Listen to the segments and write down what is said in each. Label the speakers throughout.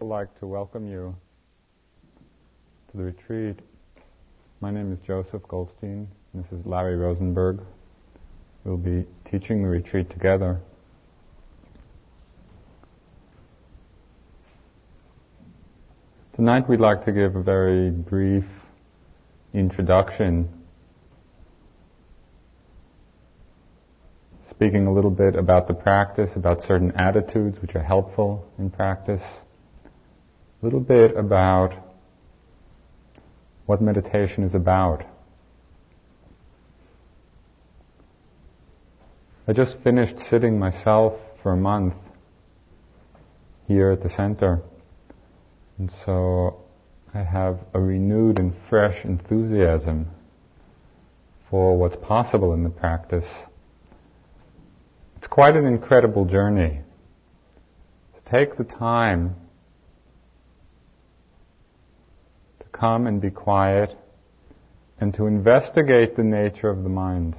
Speaker 1: Like to welcome you to the retreat. My name is Joseph Goldstein. This is Larry Rosenberg. We'll be teaching the retreat together. Tonight we'd like to give a very brief introduction, speaking a little bit about the practice, about certain attitudes which are helpful in practice, little bit about what meditation is about. I just finished sitting myself for a month here at the center. And so I have a renewed and fresh enthusiasm for what's possible in the practice. It's quite an incredible journey. To take the time to come and be quiet and to investigate the nature of the mind.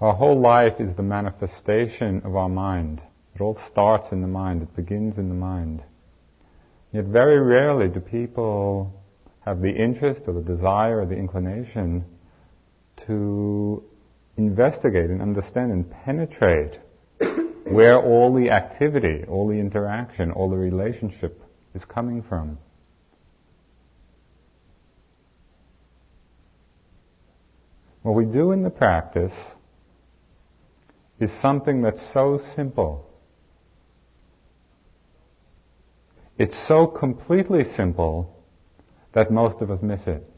Speaker 1: Our whole life is the manifestation of our mind. It all starts in the mind, it begins in the mind. Yet very rarely do people have the interest or the desire or the inclination to investigate and understand and penetrate where all the activity, all the interaction, all the relationship is coming from. What we do in the practice is something that's so simple It's so completely simple that most of us miss it.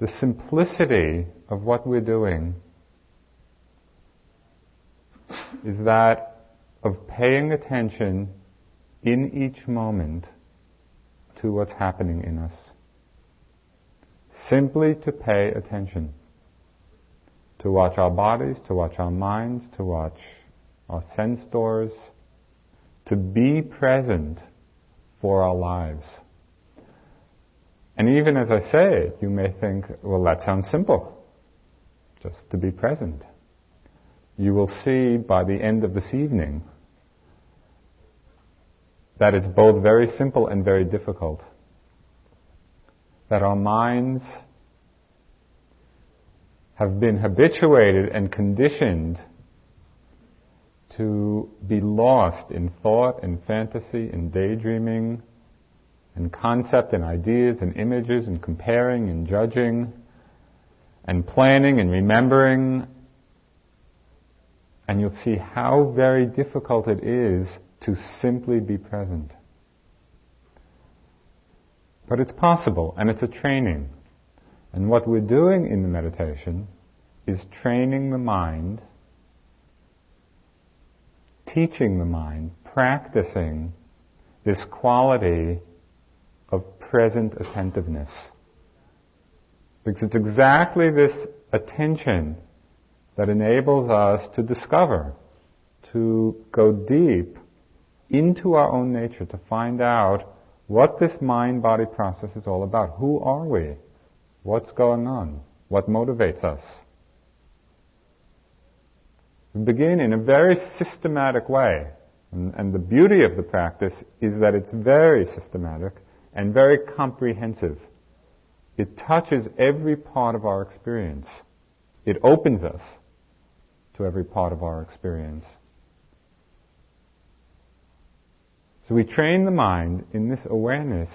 Speaker 1: The simplicity of what we're doing is that of paying attention in each moment to what's happening in us. Simply to pay attention. To watch our bodies, to watch our minds, to watch our sense doors, to be present for our lives. And even as I say it, you may think, well, that sounds simple. Just to be present. You will see by the end of this evening that it's both very simple and very difficult. That our minds have been habituated and conditioned to be lost in thought and fantasy and daydreaming and concept and ideas and images and comparing and judging and planning and remembering. And you'll see how very difficult it is to simply be present. But it's possible and it's a training. And what we're doing in the meditation is training the mind teaching the mind, practicing this quality of present attentiveness. Because it's exactly this attention that enables us to discover, to go deep into our own nature, to find out what this mind-body process is all about. Who are we? What's going on? What motivates us? We begin in a very systematic way. And, and, the beauty of the practice is that it's very systematic and very comprehensive. It touches every part of our experience. It opens us to every part of our experience. So we train the mind in this awareness.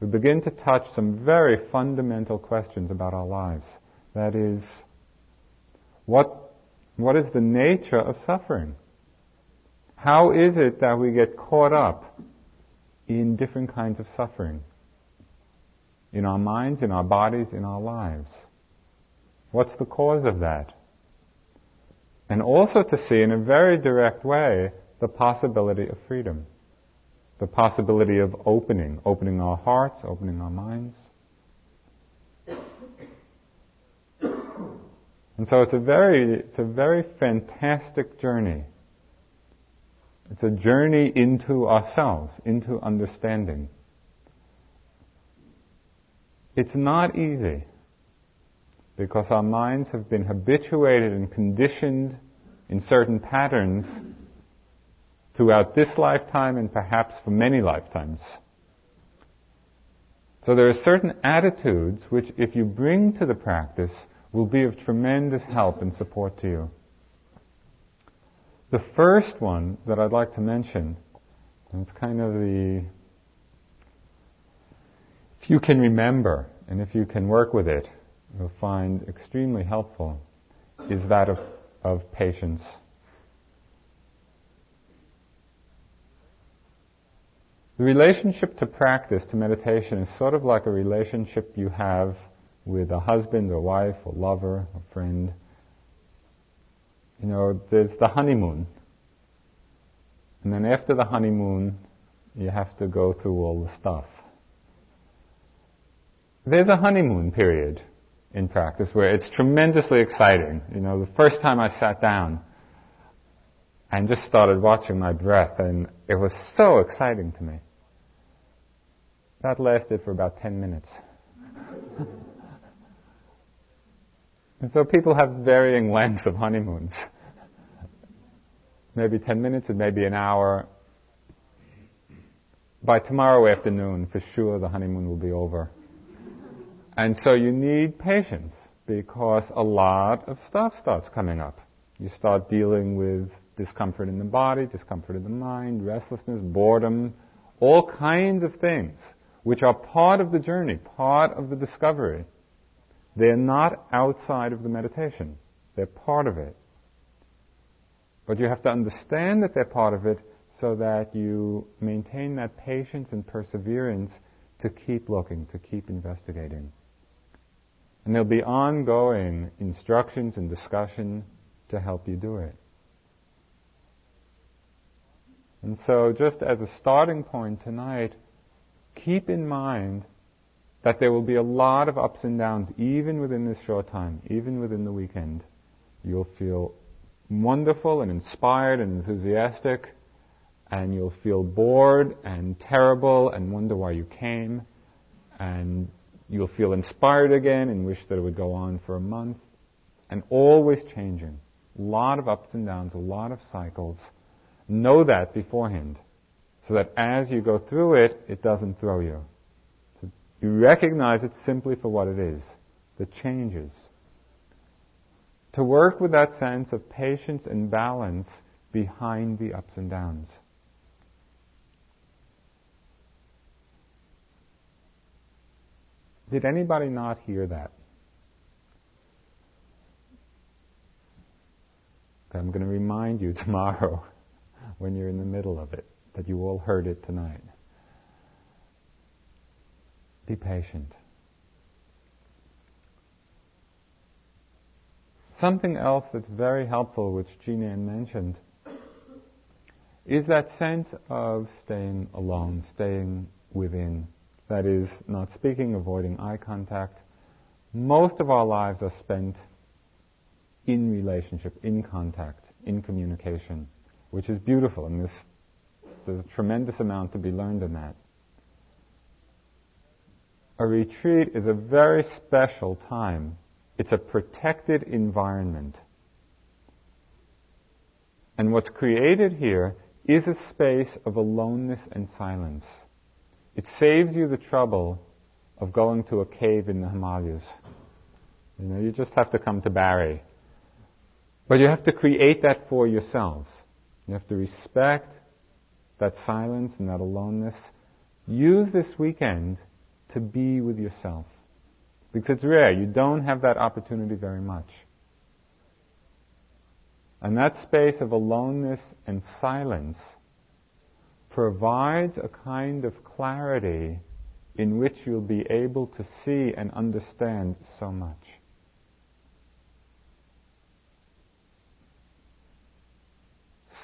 Speaker 1: We begin to touch some very fundamental questions about our lives. That is, what what is the nature of suffering? How is it that we get caught up in different kinds of suffering? In our minds, in our bodies, in our lives. What's the cause of that? And also to see in a very direct way the possibility of freedom. The possibility of opening, opening our hearts, opening our minds. And so it's a very, it's a very fantastic journey. It's a journey into ourselves, into understanding. It's not easy. Because our minds have been habituated and conditioned in certain patterns throughout this lifetime and perhaps for many lifetimes. So there are certain attitudes which, if you bring to the practice, will be of tremendous help and support to you. The first one that I'd like to mention, and it's kind of the, if you can remember and if you can work with it, you'll find extremely helpful, is that of, of patience. The relationship to practice, to meditation, is sort of like a relationship you have with a husband or wife or lover or friend. You know, there's the honeymoon. And then after the honeymoon, you have to go through all the stuff. There's a honeymoon period in practice where it's tremendously exciting. You know, the first time I sat down and just started watching my breath and it was so exciting to me. That lasted for about 10 minutes. and so people have varying lengths of honeymoons maybe 10 minutes, it may be an hour. By tomorrow afternoon, for sure, the honeymoon will be over. And so you need patience because a lot of stuff starts coming up. You start dealing with discomfort in the body, discomfort in the mind, restlessness, boredom, all kinds of things which are part of the journey, part of the discovery. They're not outside of the meditation. They're part of it. But you have to understand that they're part of it so that you maintain that patience and perseverance to keep looking, to keep investigating. And there'll be ongoing instructions and discussion to help you do it. And so, just as a starting point tonight, keep in mind that there will be a lot of ups and downs even within this short time, even within the weekend. You'll feel wonderful and inspired and enthusiastic, and you'll feel bored and terrible and wonder why you came, and you'll feel inspired again and wish that it would go on for a month, and always changing. A lot of ups and downs, a lot of cycles. Know that beforehand, so that as you go through it, it doesn't throw you. So you recognize it simply for what it is, the changes to work with that sense of patience and balance behind the ups and downs. Did anybody not hear that? I'm going to remind you tomorrow when you're in the middle of it that you all heard it tonight. Be patient. Something else that's very helpful, which Jean mentioned, is that sense of staying alone, staying within. That is, not speaking, avoiding eye contact. Most of our lives are spent in relationship, in contact, in communication, which is beautiful, and there's a tremendous amount to be learned in that. A retreat is a very special time it's a protected environment. And what's created here is a space of aloneness and silence. It saves you the trouble of going to a cave in the Himalayas. You know, you just have to come to Barre. But you have to create that for yourselves. You have to respect that silence and that aloneness. Use this weekend to be with yourself. Because it's rare. You don't have that opportunity very much. And that space of aloneness and silence provides a kind of clarity in which you'll be able to see and understand so much.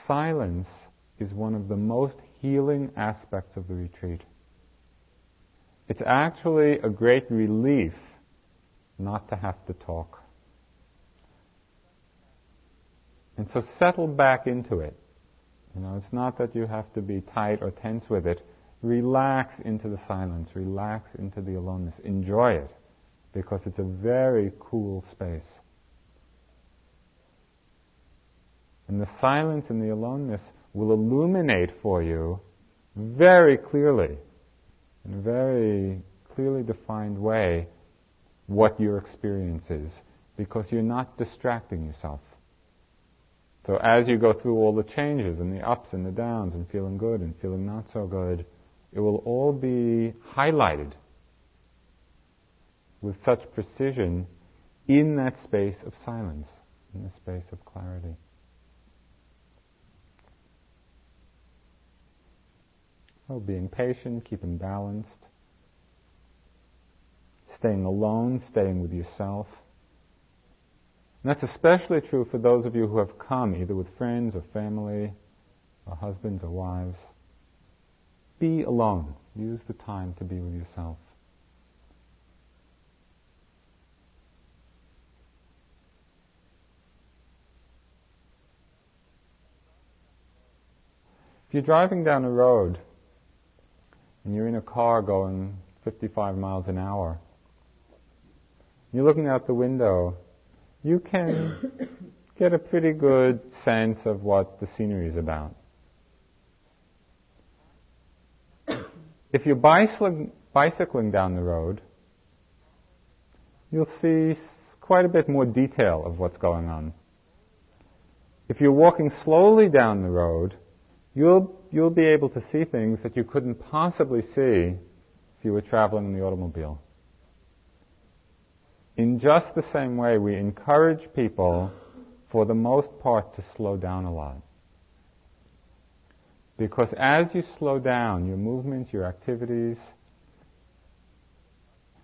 Speaker 1: Silence is one of the most healing aspects of the retreat. It's actually a great relief not to have to talk. And so settle back into it. You know, it's not that you have to be tight or tense with it. Relax into the silence. Relax into the aloneness. Enjoy it. because it's a very cool space. And the silence and the aloneness will illuminate for you very clearly, in a very clearly defined way, what your experience is, because you're not distracting yourself. So as you go through all the changes and the ups and the downs and feeling good and feeling not so good, it will all be highlighted with such precision in that space of silence, in the space of clarity. So being patient, keeping balanced, staying alone, staying with yourself. And that's especially true for those of you who have come either with friends or family, or husbands or wives. Be alone. Use the time to be with yourself. If you're driving down a road and you're in a car going 55 miles an hour, you're looking out the window, you can get a pretty good sense of what the scenery is about. If you're bicycling, bicycling down the road, you'll see quite a bit more detail of what's going on. If you're walking slowly down the road, you'll, you'll be able to see things that you couldn't possibly see if you were traveling in the automobile. In just the same way, we encourage people, for the most part, to slow down a lot. Because as you slow down your movements, your activities,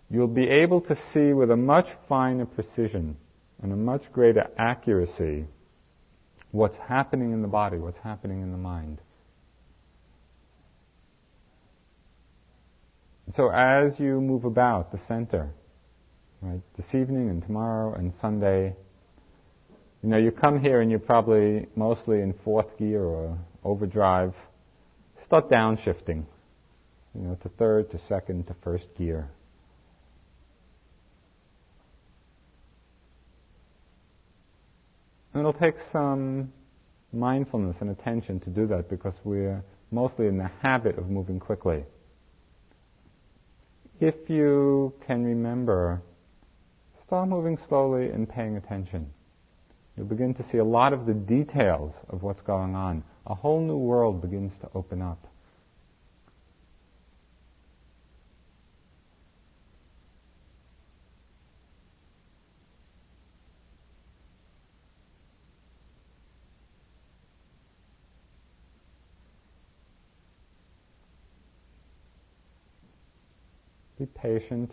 Speaker 1: you'll be able to see with a much finer precision and a much greater accuracy what's happening in the body, what's happening in the mind. So as you move about the center, right, this evening and tomorrow and Sunday, you know, you come here and you're probably mostly in fourth gear or overdrive. Start downshifting, you know, to third, to second, to first gear. And it'll take some mindfulness and attention to do that because we're mostly in the habit of moving quickly. If you can remember, start moving slowly and paying attention. You'll begin to see a lot of the details of what's going on. A whole new world begins to open up. Be patient.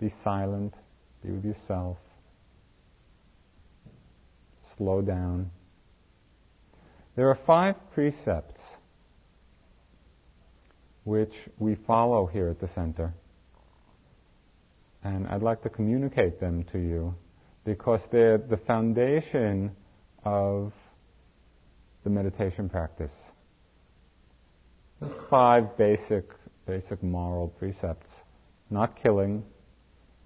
Speaker 1: Be silent. Be with yourself. Slow down. There are five precepts which we follow here at the center. And I'd like to communicate them to you because they're the foundation of the meditation practice. There's five basic basic moral precepts. Not killing,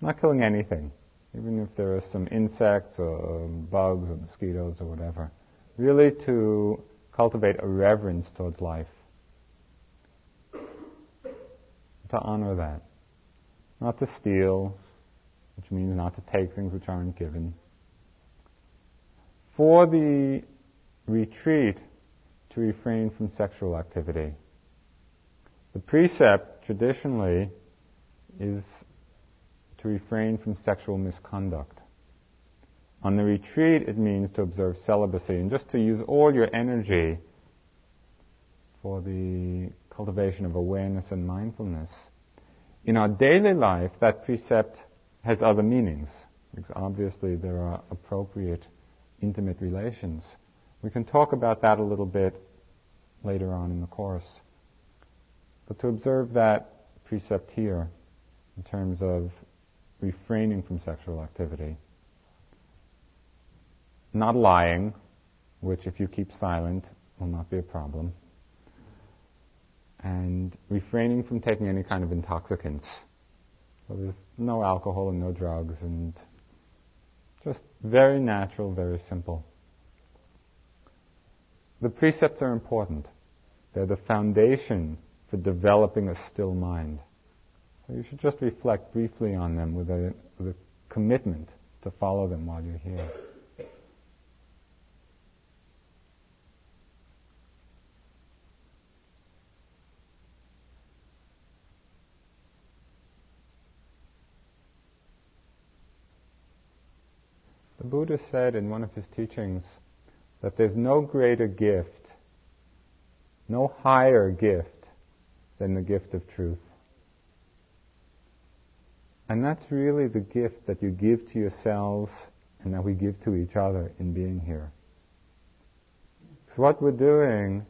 Speaker 1: not killing anything, even if there are some insects or bugs or mosquitoes or whatever. Really to cultivate a reverence towards life. To honor that. Not to steal, which means not to take things which aren't given. For the retreat, to refrain from sexual activity. The precept traditionally is to refrain from sexual misconduct. On the retreat, it means to observe celibacy and just to use all your energy for the cultivation of awareness and mindfulness. In our daily life, that precept has other meanings, because obviously there are appropriate intimate relations. We can talk about that a little bit later on in the course. But to observe that precept here in terms of refraining from sexual activity, not lying, which if you keep silent will not be a problem, and refraining from taking any kind of intoxicants, So there's no alcohol and no drugs and just very natural, very simple. The precepts are important. They're the foundation for developing a still mind. You should just reflect briefly on them with a, with a commitment to follow them while you're here. The Buddha said in one of his teachings that there's no greater gift, no higher gift than the gift of truth. And that's really the gift that you give to yourselves and that we give to each other in being here. So what we're doing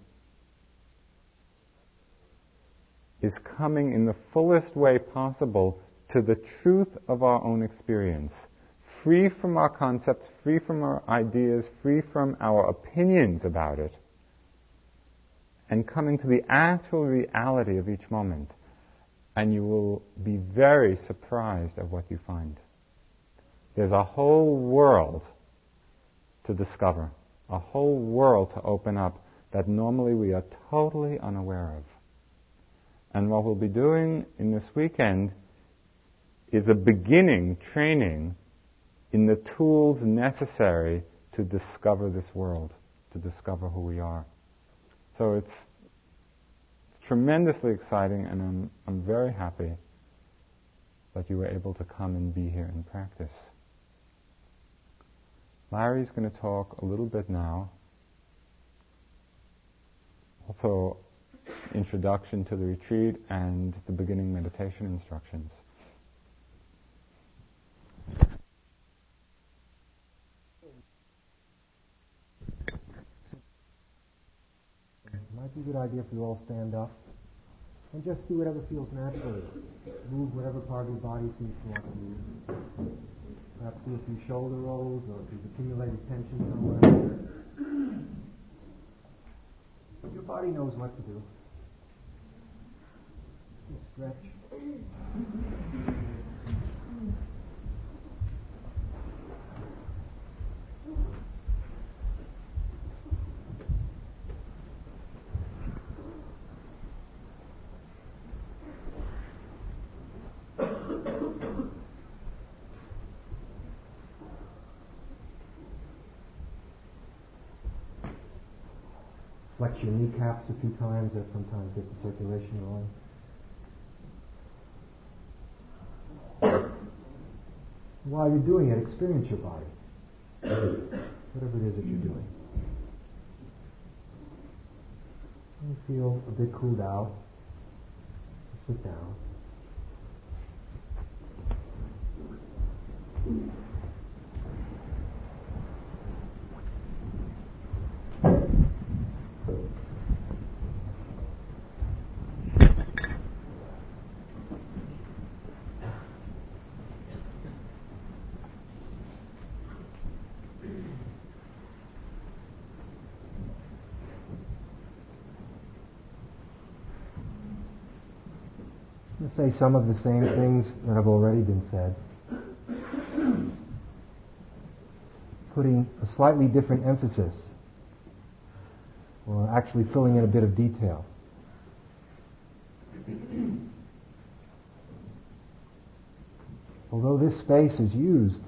Speaker 1: is coming in the fullest way possible to the truth of our own experience free from our concepts, free from our ideas, free from our opinions about it, and coming to the actual reality of each moment. And you will be very surprised at what you find. There's a whole world to discover, a whole world to open up that normally we are totally unaware of. And what we'll be doing in this weekend is a beginning training in the tools necessary to discover this world, to discover who we are. So it's, tremendously exciting, and I'm, I'm very happy that you were able to come and be here and practice. Larry's going to talk a little bit now. Also, introduction to the retreat and the beginning meditation instructions.
Speaker 2: might be a good idea if you all stand up and just do whatever feels naturally. Move whatever part of your body seems to want to move. Perhaps do a few shoulder rolls or if you've accumulated tension somewhere. Your body knows what to do. Just stretch. Your kneecaps a few times. That sometimes gets the circulation going. While you're doing it, experience your body. Whatever it is that you're doing. You feel a bit cooled out. Sit down. Say some of the same things that have already been said. Putting a slightly different emphasis, or actually filling in a bit of detail. Although this space is used,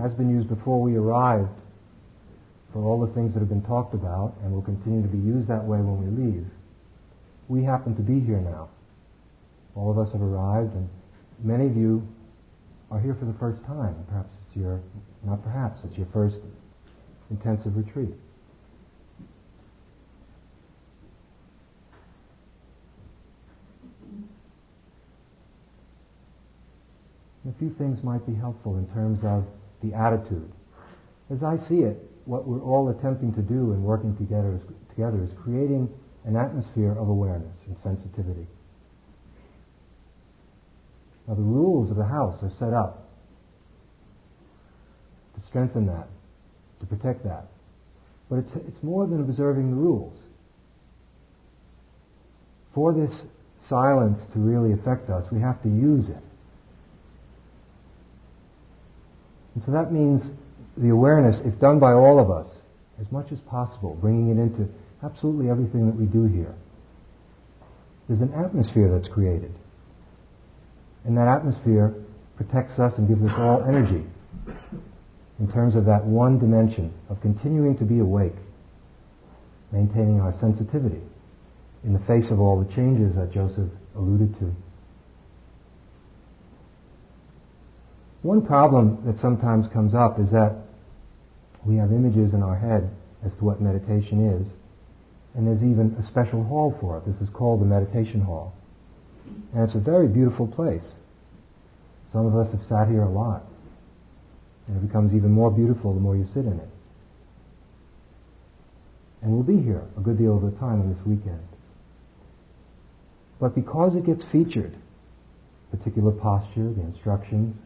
Speaker 2: has been used before we arrived for all the things that have been talked about and will continue to be used that way when we leave, we happen to be here now. All of us have arrived, and many of you are here for the first time. Perhaps it's your, not perhaps, it's your first intensive retreat. A few things might be helpful in terms of the attitude. As I see it, what we're all attempting to do in working together is, together is creating an atmosphere of awareness and sensitivity. Now, the rules of the house are set up to strengthen that, to protect that. But it's, it's more than observing the rules. For this silence to really affect us, we have to use it. And so that means the awareness, if done by all of us, as much as possible, bringing it into absolutely everything that we do here. There's an atmosphere that's created. And that atmosphere protects us and gives us all energy in terms of that one dimension of continuing to be awake, maintaining our sensitivity in the face of all the changes that Joseph alluded to. One problem that sometimes comes up is that we have images in our head as to what meditation is, and there's even a special hall for it. This is called the meditation hall. And it's a very beautiful place. Some of us have sat here a lot. And it becomes even more beautiful the more you sit in it. And we'll be here a good deal of the time in this weekend. But because it gets featured, particular posture, the instructions,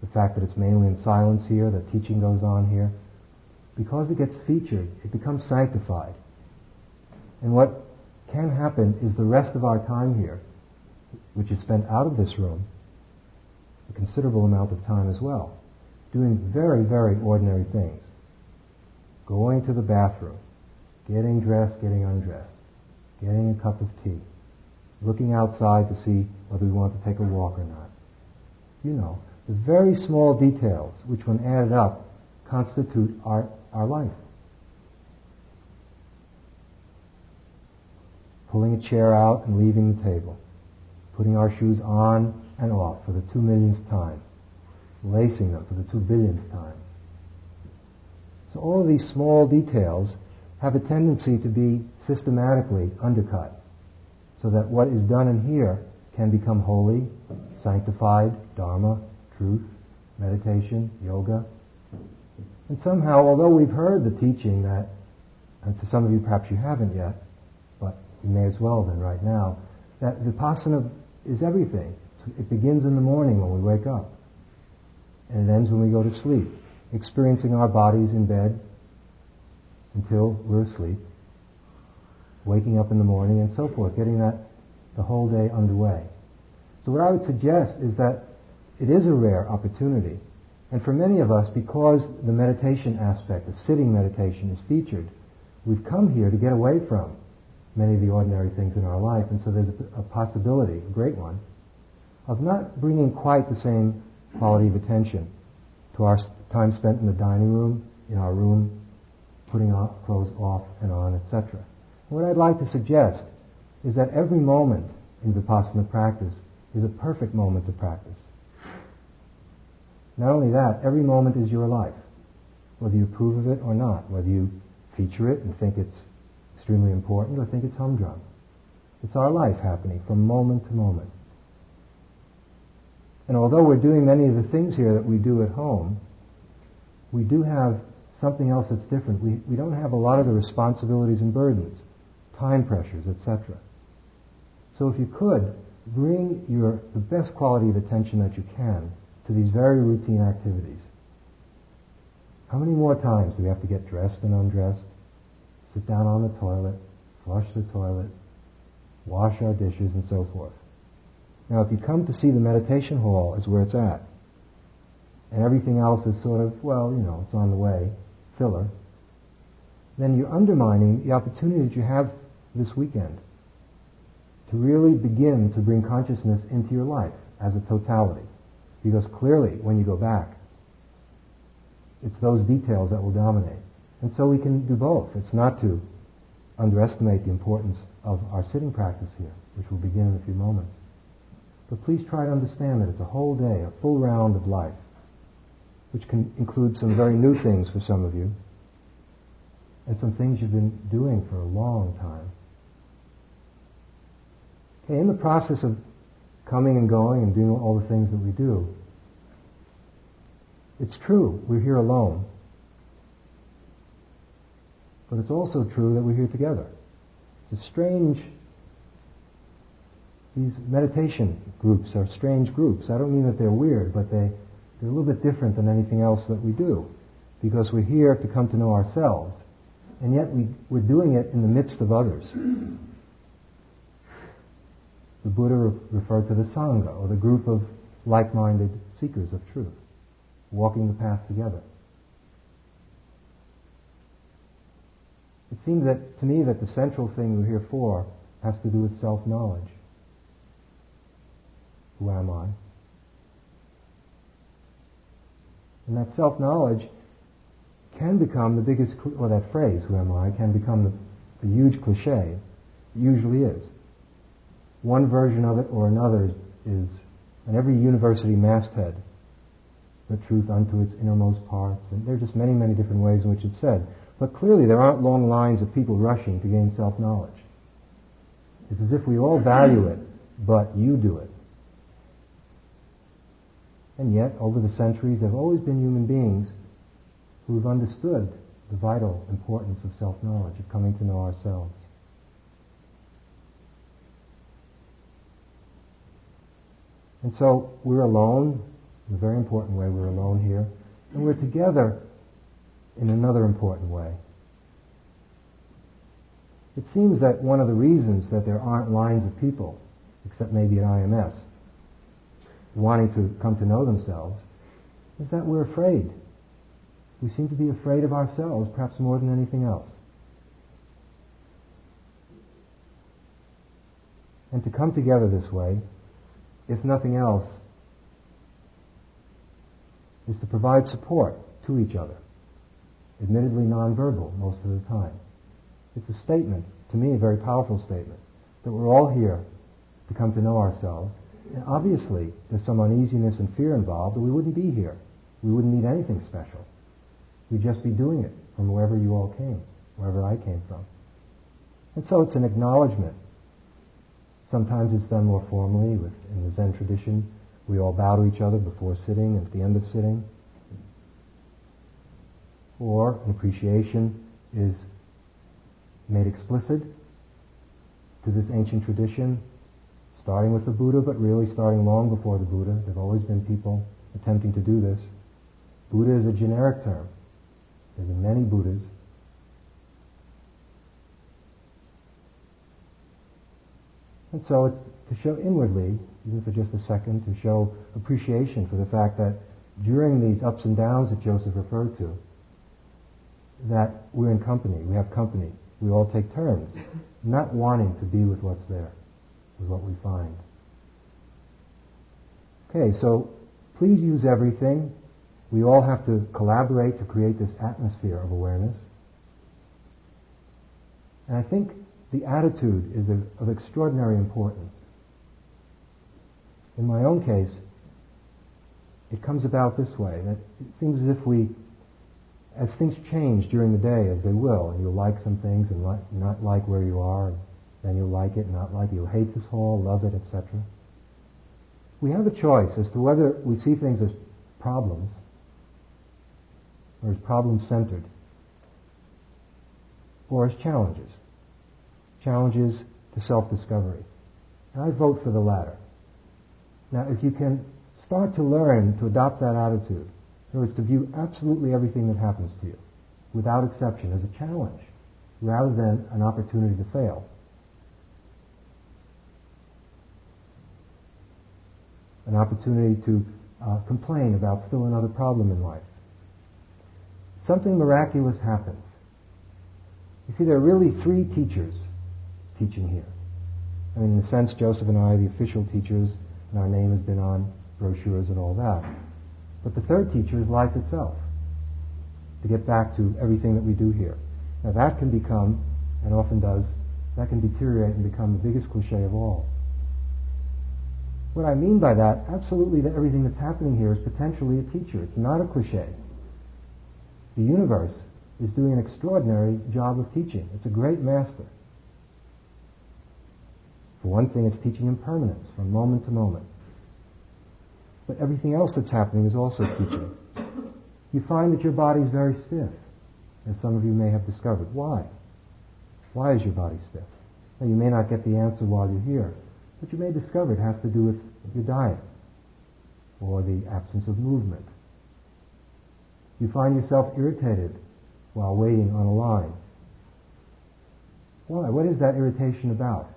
Speaker 2: the fact that it's mainly in silence here, that teaching goes on here, because it gets featured, it becomes sanctified. And what can happen is the rest of our time here, which is spent out of this room, a considerable amount of time as well, doing very, very ordinary things. Going to the bathroom, getting dressed, getting undressed, getting a cup of tea, looking outside to see whether we want to take a walk or not. You know, the very small details, which when added up, constitute our, our life. Pulling a chair out and leaving the table. Putting our shoes on and off for the two millionth time. Lacing them for the two billionth time. So all of these small details have a tendency to be systematically undercut so that what is done in here can become holy, sanctified, dharma, truth, meditation, yoga. And somehow, although we've heard the teaching that, and to some of you perhaps you haven't yet, but you may as well then right now, that vipassana is everything. It begins in the morning when we wake up, and it ends when we go to sleep, experiencing our bodies in bed until we're asleep, waking up in the morning and so forth, getting that the whole day underway. So what I would suggest is that it is a rare opportunity. And for many of us, because the meditation aspect, the sitting meditation is featured, we've come here to get away from many of the ordinary things in our life. And so there's a, possibility, a great one, of not bringing quite the same quality of attention to our time spent in the dining room, in our room, putting our clothes off and on, etc. What I'd like to suggest is that every moment in Vipassana practice is a perfect moment to practice. Not only that, every moment is your life, whether you approve of it or not, whether you feature it and think it's extremely important or think it's humdrum. It's our life happening from moment to moment. And although we're doing many of the things here that we do at home, we do have something else that's different. We, we don't have a lot of the responsibilities and burdens, time pressures, etc. So if you could, bring your, the best quality of attention that you can to these very routine activities. How many more times do we have to get dressed and undressed, sit down on the toilet, flush the toilet, wash our dishes, and so forth? Now, if you come to see the meditation hall is where it's at, and everything else is sort of, well, you know, it's on the way, filler, then you're undermining the opportunity that you have this weekend to really begin to bring consciousness into your life as a totality. Because clearly, when you go back, it's those details that will dominate. And so we can do both. It's not to underestimate the importance of our sitting practice here, which will begin in a few moments. But please try to understand that it's a whole day, a full round of life, which can include some very new things for some of you, and some things you've been doing for a long time. Okay, in the process of coming and going and doing all the things that we do. It's true, we're here alone. But it's also true that we're here together. It's a strange, these meditation groups are strange groups. I don't mean that they're weird, but they, they're a little bit different than anything else that we do. Because we're here to come to know ourselves. And yet we, we're doing it in the midst of others the Buddha re- referred to the Sangha, or the group of like-minded seekers of truth. walking the path together. It seems that to me that the central thing we're here for has to do with self-knowledge. Who am I? And that self-knowledge can become the biggest, or that phrase, who am I, can become the, the huge cliche. It usually is. One version of it or another is, and every university masthead, the truth unto its innermost parts, and there are just many, many different ways in which it's said. But clearly there aren't long lines of people rushing to gain self-knowledge. It's as if we all value it, but you do it. And yet, over the centuries, there have always been human beings who have understood the vital importance of self-knowledge, of coming to know ourselves. And so we're alone, in a very important way, we're alone here, and we're together in another important way. It seems that one of the reasons that there aren't lines of people, except maybe at IMS, wanting to come to know themselves, is that we're afraid. We seem to be afraid of ourselves, perhaps more than anything else. And to come together this way, if nothing else, is to provide support to each other. Admittedly nonverbal most of the time. It's a statement, to me a very powerful statement, that we're all here to come to know ourselves obviously, there's some uneasiness and fear involved, or we wouldn't be here. We wouldn't need anything special. We'd just be doing it from wherever you all came, wherever I came from. And so it's an acknowledgement. Sometimes it's done more formally with, in the Zen tradition. We all bow to each other before sitting and at the end of sitting. Or an appreciation is made explicit to this ancient tradition starting with the Buddha, but really starting long before the Buddha. There have always been people attempting to do this. Buddha is a generic term. There have been many Buddhas. And so it's to show inwardly, even for just a second, to show appreciation for the fact that during these ups and downs that Joseph referred to, that we're in company, we have company, we all take turns, not wanting to be with what's there is what we find. Okay, so please use everything. We all have to collaborate to create this atmosphere of awareness. And I think the attitude is of, of extraordinary importance. In my own case, it comes about this way, that it seems as if we, as things change during the day, as they will, and you'll like some things and not like where you are, then you'll like it, not like it. You'll hate this hall, love it, etc. We have a choice as to whether we see things as problems or as problem-centered or as challenges. Challenges to self-discovery. And I vote for the latter. Now, if you can start to learn to adopt that attitude, in other words, to view absolutely everything that happens to you, without exception, as a challenge, rather than an opportunity to fail, an opportunity to uh, complain about still another problem in life. Something miraculous happens. You see, there are really three teachers teaching here. I mean, in a sense, Joseph and I are the official teachers, and our name has been on brochures and all that. But the third teacher is life itself, to get back to everything that we do here. Now that can become, and often does, that can deteriorate and become the biggest cliche of all. What I mean by that, absolutely that everything that's happening here is potentially a teacher. It's not a cliche. The universe is doing an extraordinary job of teaching. It's a great master. For one thing, it's teaching impermanence from moment to moment. But everything else that's happening is also teaching. You find that your body is very stiff, as some of you may have discovered. Why? Why is your body stiff? Now, you may not get the answer while you're here, but you may discover it has to do with your diet or the absence of movement. You find yourself irritated while waiting on a line. Why? What is that irritation about?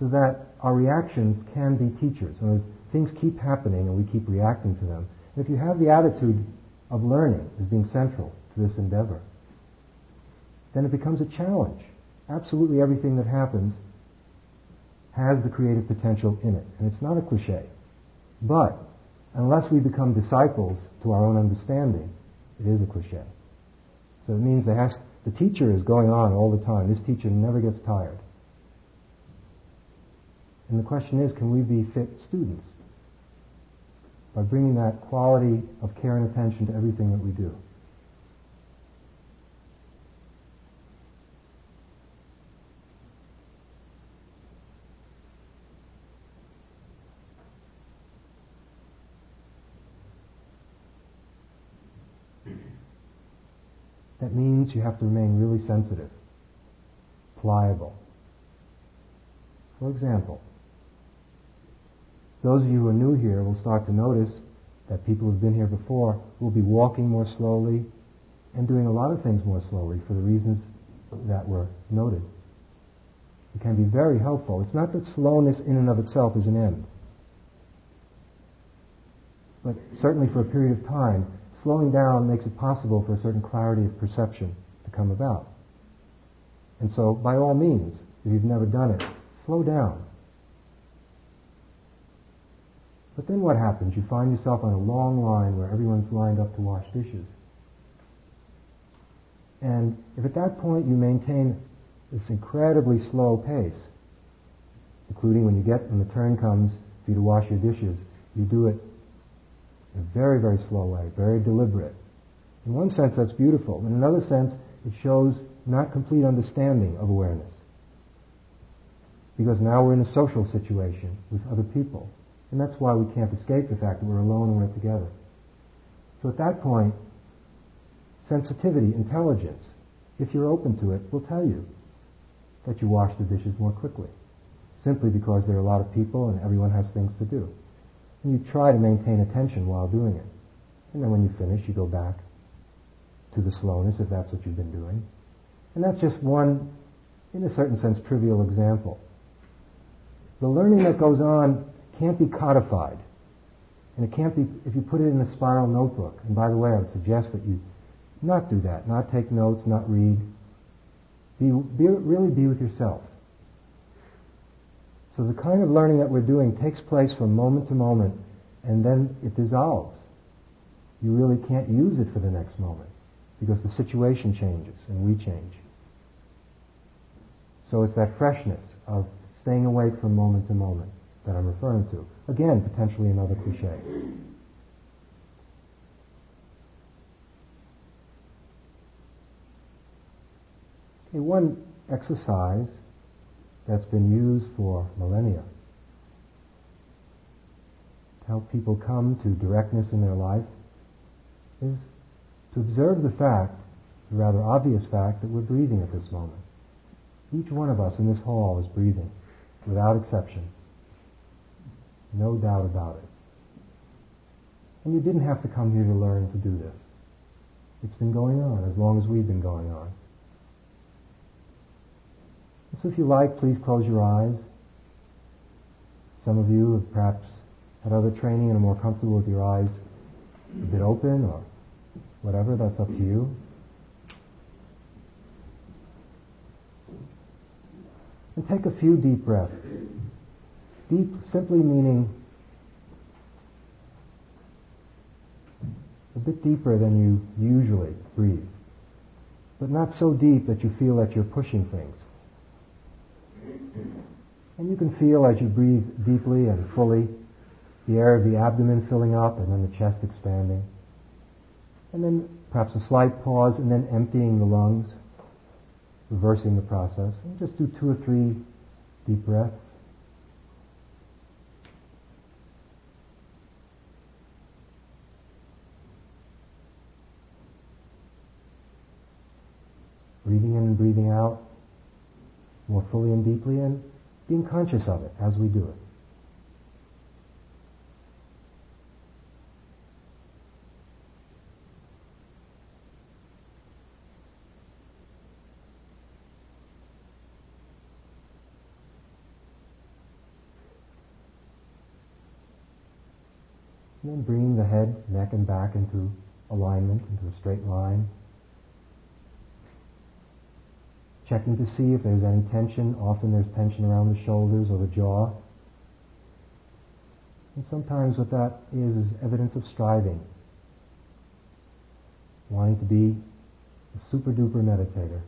Speaker 2: So that our reactions can be teachers. In things keep happening and we keep reacting to them. If you have the attitude of learning as being central to this endeavor, then it becomes a challenge. Absolutely everything that happens has the creative potential in it. And it's not a cliche. But unless we become disciples to our own understanding, it is a cliche. So it means the teacher is going on all the time. This teacher never gets tired. And the question is, can we be fit students? By bringing that quality of care and attention to everything that we do. That means you have to remain really sensitive, pliable. For example, those of you who are new here will start to notice that people who've been here before will be walking more slowly and doing a lot of things more slowly for the reasons that were noted. It can be very helpful. It's not that slowness in and of itself is an end. But certainly for a period of time, slowing down makes it possible for a certain clarity of perception to come about. And so, by all means, if you've never done it, slow down. But then what happens? You find yourself on a long line where everyone's lined up to wash dishes. And if at that point you maintain this incredibly slow pace, including when you get, when the turn comes for you to wash your dishes, you do it in a very, very slow way, very deliberate. In one sense, that's beautiful. In another sense, it shows not complete understanding of awareness. Because now we're in a social situation with other people. And that's why we can't escape the fact that we're alone and we're together. So at that point, sensitivity, intelligence, if you're open to it, will tell you that you wash the dishes more quickly. Simply because there are a lot of people and everyone has things to do. You try to maintain attention while doing it. And then when you finish, you go back to the slowness if that's what you've been doing. And that's just one, in a certain sense, trivial example. The learning that goes on can't be codified. And it can't be, if you put it in a spiral notebook, and by the way, I would suggest that you not do that, not take notes, not read. Be, be, really be with yourself. So the kind of learning that we're doing takes place from moment to moment, and then it dissolves. You really can't use it for the next moment because the situation changes and we change. So it's that freshness of staying awake from moment to moment that I'm referring to. Again, potentially another cliche. Okay, one exercise that's been used for millennia to help people come to directness in their life is to observe the fact, the rather obvious fact, that we're breathing at this moment. Each one of us in this hall is breathing, without exception. No doubt about it. And you didn't have to come here to learn to do this. It's been going on as long as we've been going on. So if you like, please close your eyes. Some of you have perhaps had other training and are more comfortable with your eyes a bit open or whatever, that's up to you. And take a few deep breaths. Deep simply meaning a bit deeper than you usually breathe, but not so deep that you feel that you're pushing things. And you can feel as you breathe deeply and fully the air of the abdomen filling up and then the chest expanding. And then perhaps a slight pause and then emptying the lungs, reversing the process. And just do two or three deep breaths. Breathing in and breathing out more fully and deeply and being conscious of it as we do it. And then bringing the head, neck, and back into alignment, into a straight line. Checking to see if there's any tension. Often there's tension around the shoulders or the jaw. And sometimes what that is is evidence of striving. Wanting to be a super duper meditator.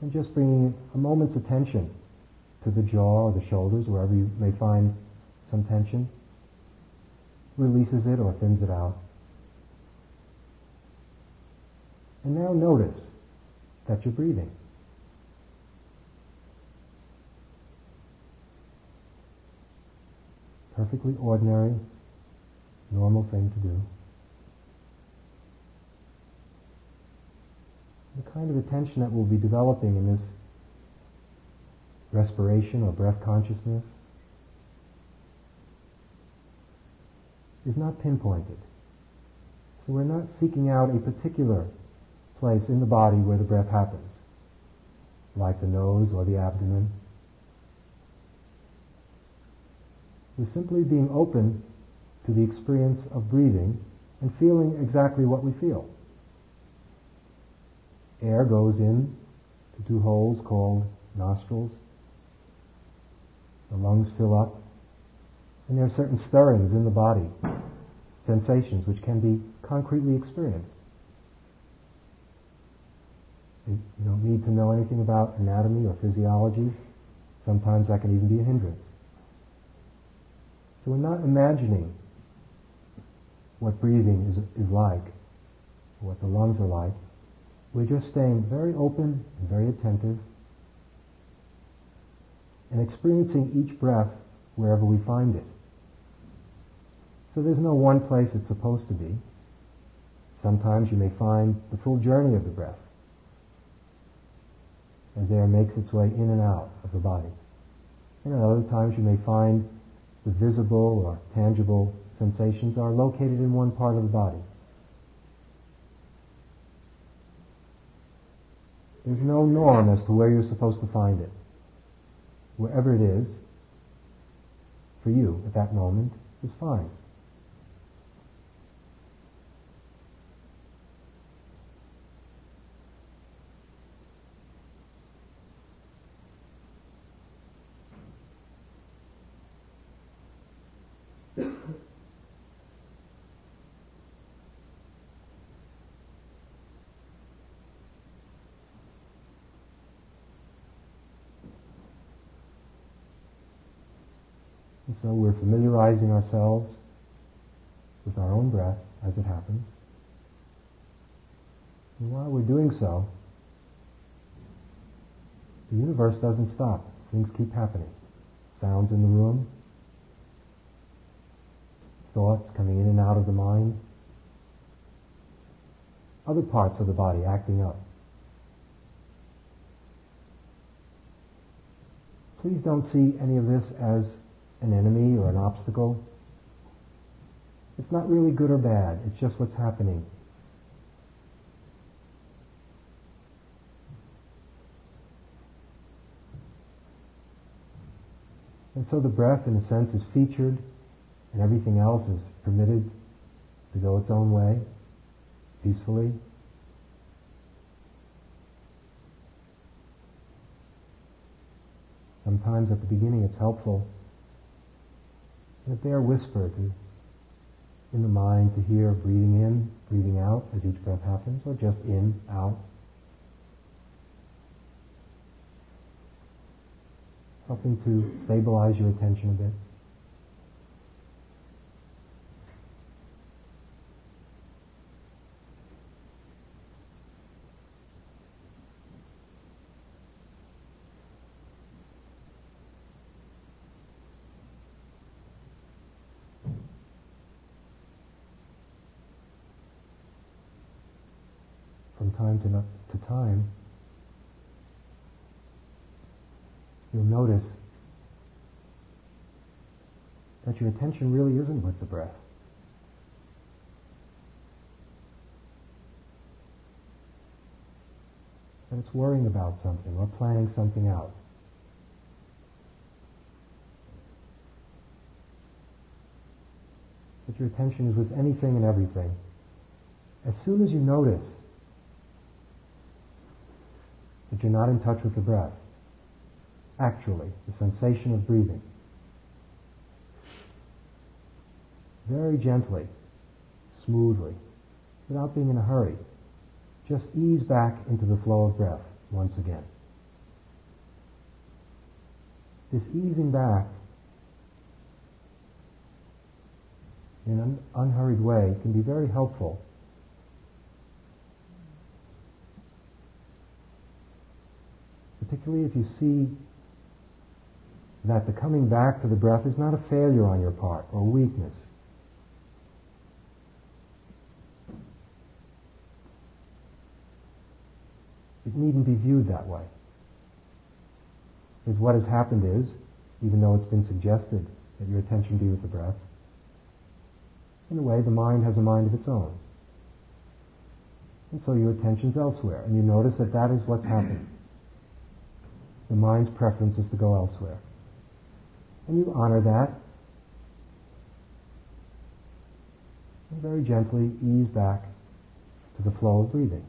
Speaker 2: And just bringing a moment's attention to the jaw or the shoulders, wherever you may find some tension, releases it or thins it out. And now notice that you're breathing. Perfectly ordinary, normal thing to do. The kind of attention that we'll be developing in this respiration or breath consciousness is not pinpointed. So we're not seeking out a particular place in the body where the breath happens, like the nose or the abdomen. We're simply being open to the experience of breathing and feeling exactly what we feel. Air goes in to two holes called nostrils. The lungs fill up. And there are certain stirrings in the body, sensations which can be concretely experienced. You don't need to know anything about anatomy or physiology. Sometimes that can even be a hindrance. So we're not imagining what breathing is, is like, what the lungs are like. We're just staying very open and very attentive and experiencing each breath wherever we find it. So there's no one place it's supposed to be. Sometimes you may find the full journey of the breath as air makes its way in and out of the body. And at other times you may find the visible or tangible sensations are located in one part of the body. There's no norm as to where you're supposed to find it. Wherever it is, for you at that moment, is fine. And so we're familiarizing ourselves with our own breath as it happens. And while we're doing so, the universe doesn't stop. Things keep happening. Sounds in the room, thoughts coming in and out of the mind, other parts of the body acting up. Please don't see any of this as an enemy or an obstacle. It's not really good or bad, it's just what's happening. And so the breath, in a sense, is featured, and everything else is permitted to go its own way, peacefully. Sometimes at the beginning it's helpful that they are whispered in the mind to hear breathing in, breathing out as each breath happens, or just in, out. Helping to stabilize your attention a bit. from time to, no- to time, you'll notice that your attention really isn't with the breath. That it's worrying about something or planning something out. that your attention is with anything and everything, as soon as you notice that you're not in touch with the breath, actually, the sensation of breathing, very gently, smoothly, without being in a hurry, just ease back into the flow of breath once again. This easing back in an unhurried way can be very helpful. Particularly if you see that the coming back to the breath is not a failure on your part or weakness. It needn't be viewed that way. Because what has happened is, even though it's been suggested that your attention be with the breath, in a way, the mind has a mind of its own. And so your attention's elsewhere, and you notice that that is what's happening. The mind's preference is to go elsewhere. And you honor that, and very gently ease back to the flow of breathing.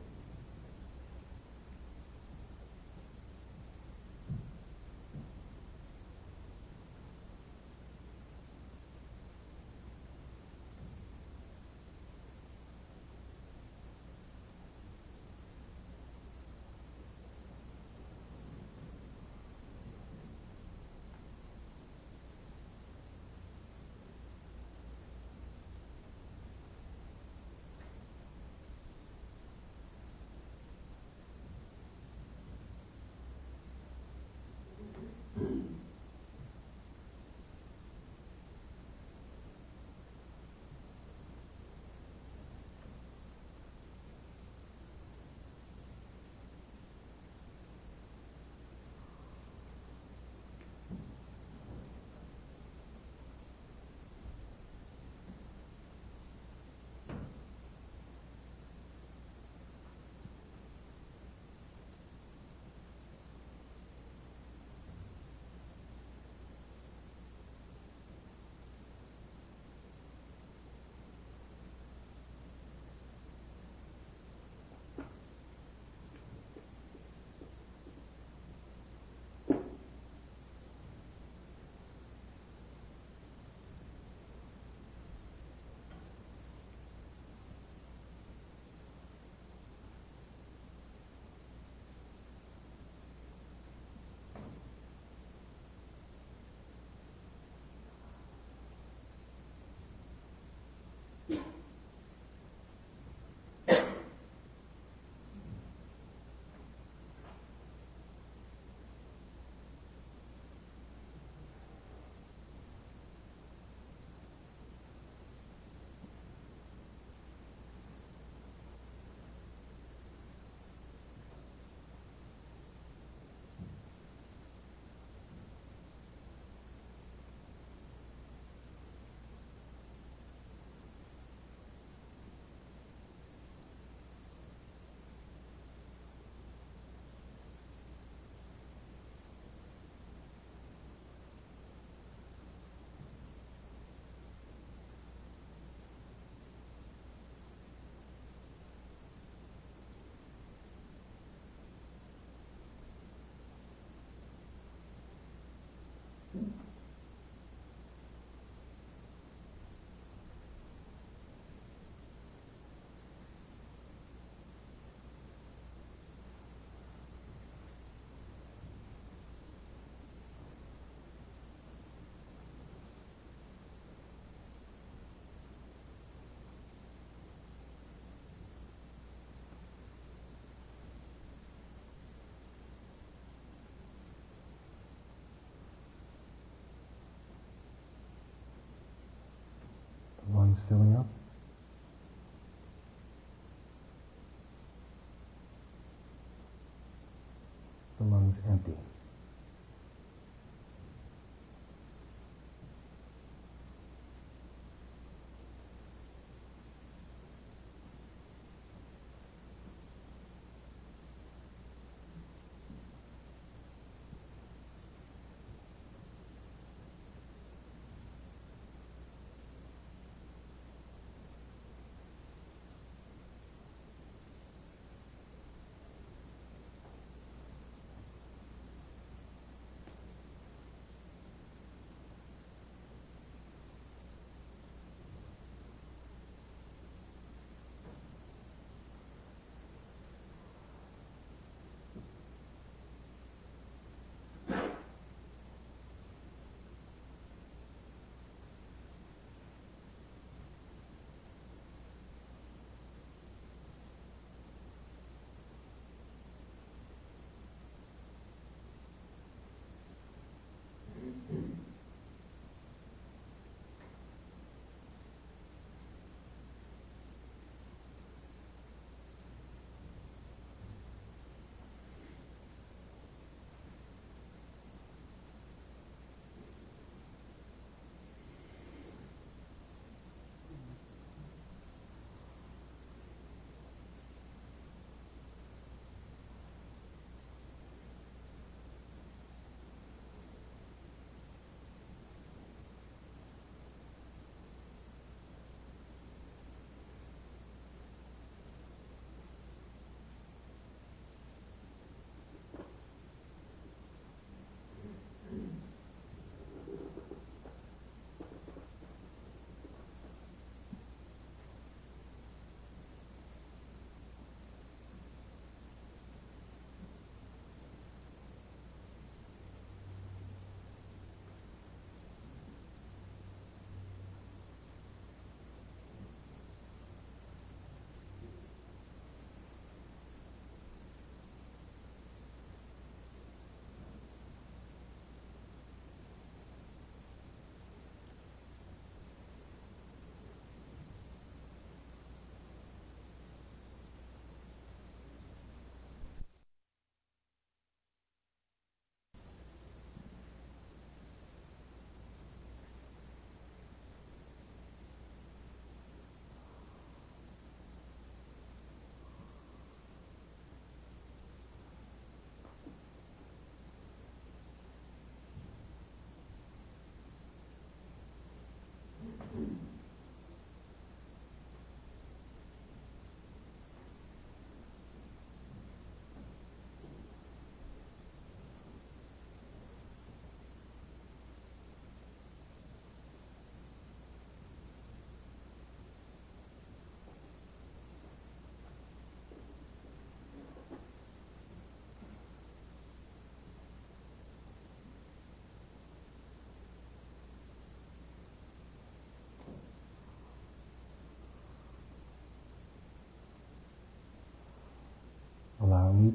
Speaker 2: The lungs empty.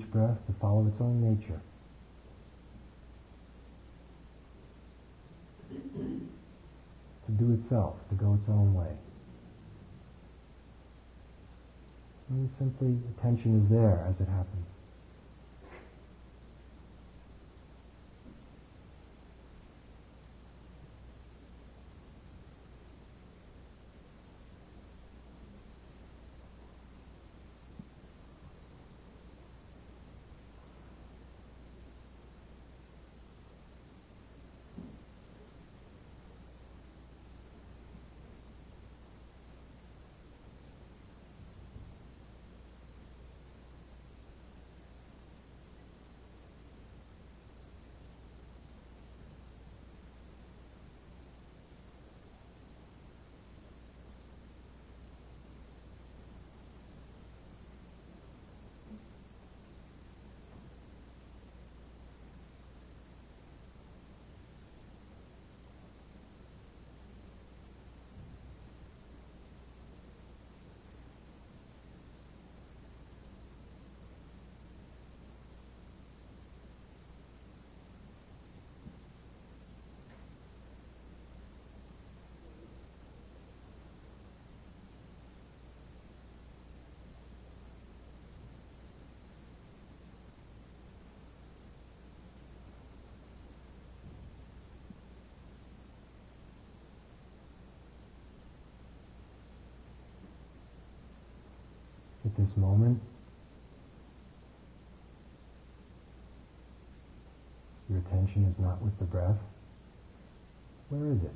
Speaker 2: Each breath to follow its own nature. to do itself, to go its own way. And simply attention is there as it happens. At this moment. Your attention is not with the breath. Where is it?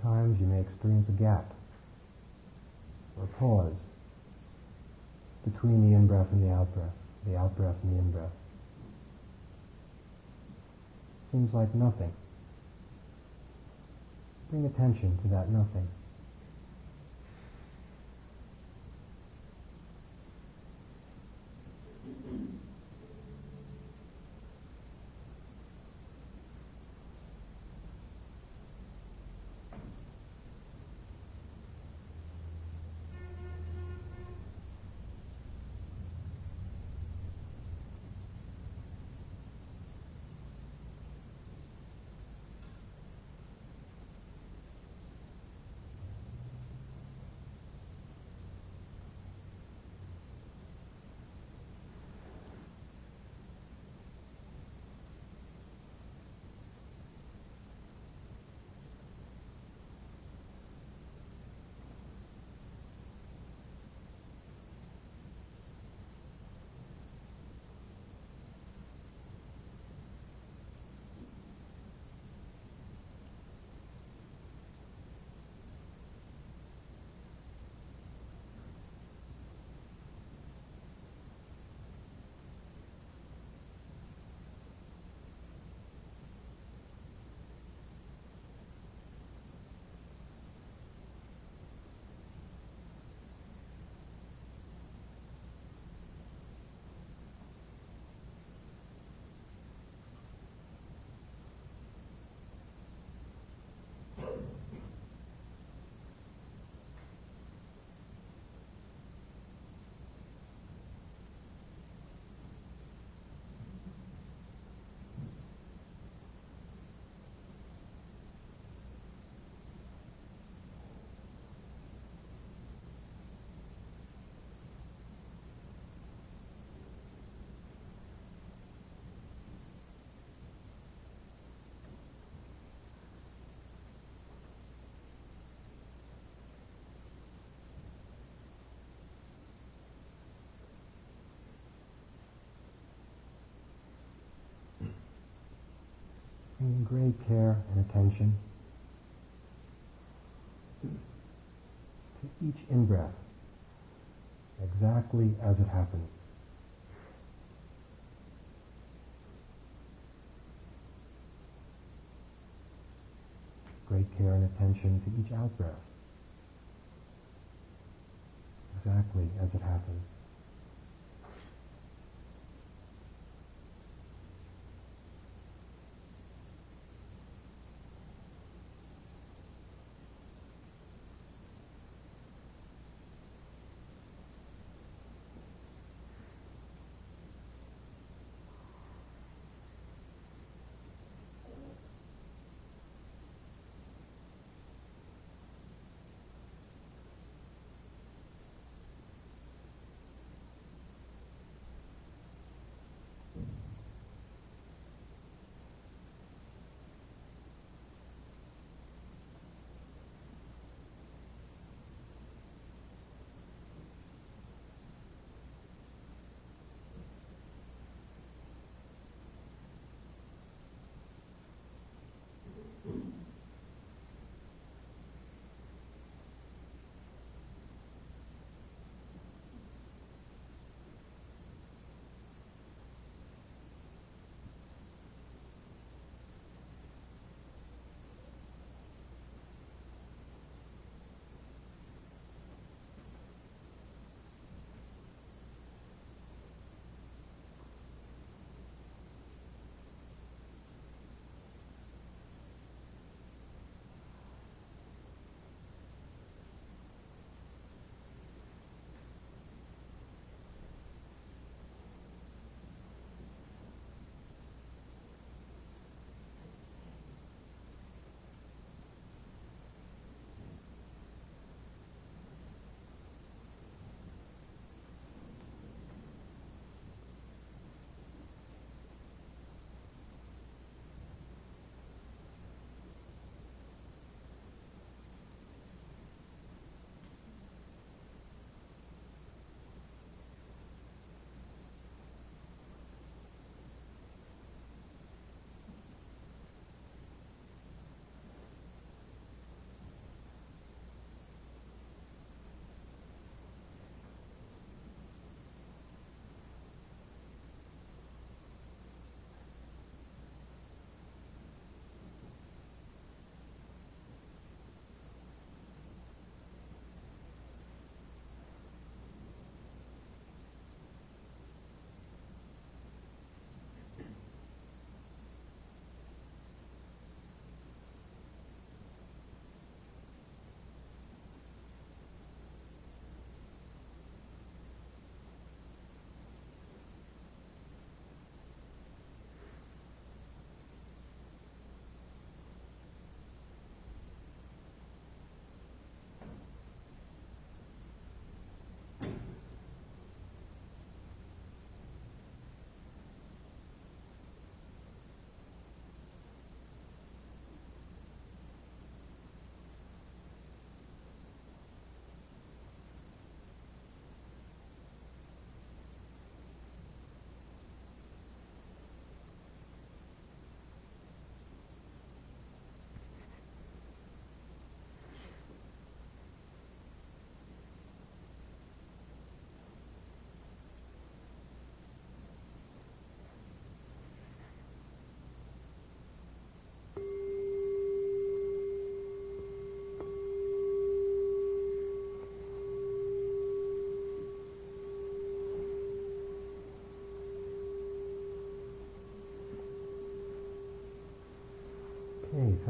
Speaker 2: Sometimes you may experience a gap or a pause between the in-breath and the out-breath, the out-breath and the in-breath. Seems like nothing. Bring attention to that nothing. Great care and attention to each in-breath, exactly as it happens. Great care and attention to each out-breath, exactly as it happens.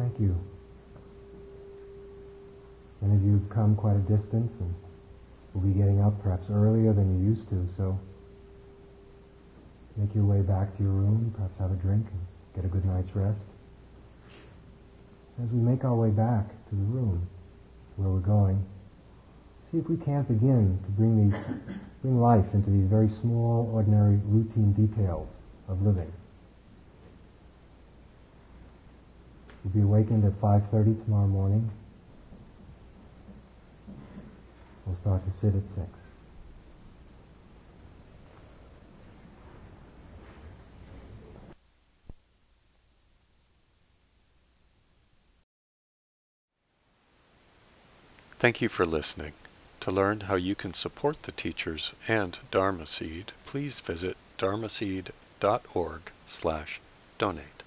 Speaker 2: Thank you. Many of you have come quite a distance and will be getting up perhaps earlier than you used to, so make your way back to your room, perhaps have a drink and get a good night's rest. As we make our way back to the room where we're going, see if we can't begin to bring these, bring life into these very small, ordinary, routine details of living. You'll be awakened at 5.30 tomorrow morning. We'll start to sit at 6.
Speaker 3: Thank you for listening. To learn how you can support the teachers and Dharma Seed, please visit dharmaseed.org slash donate.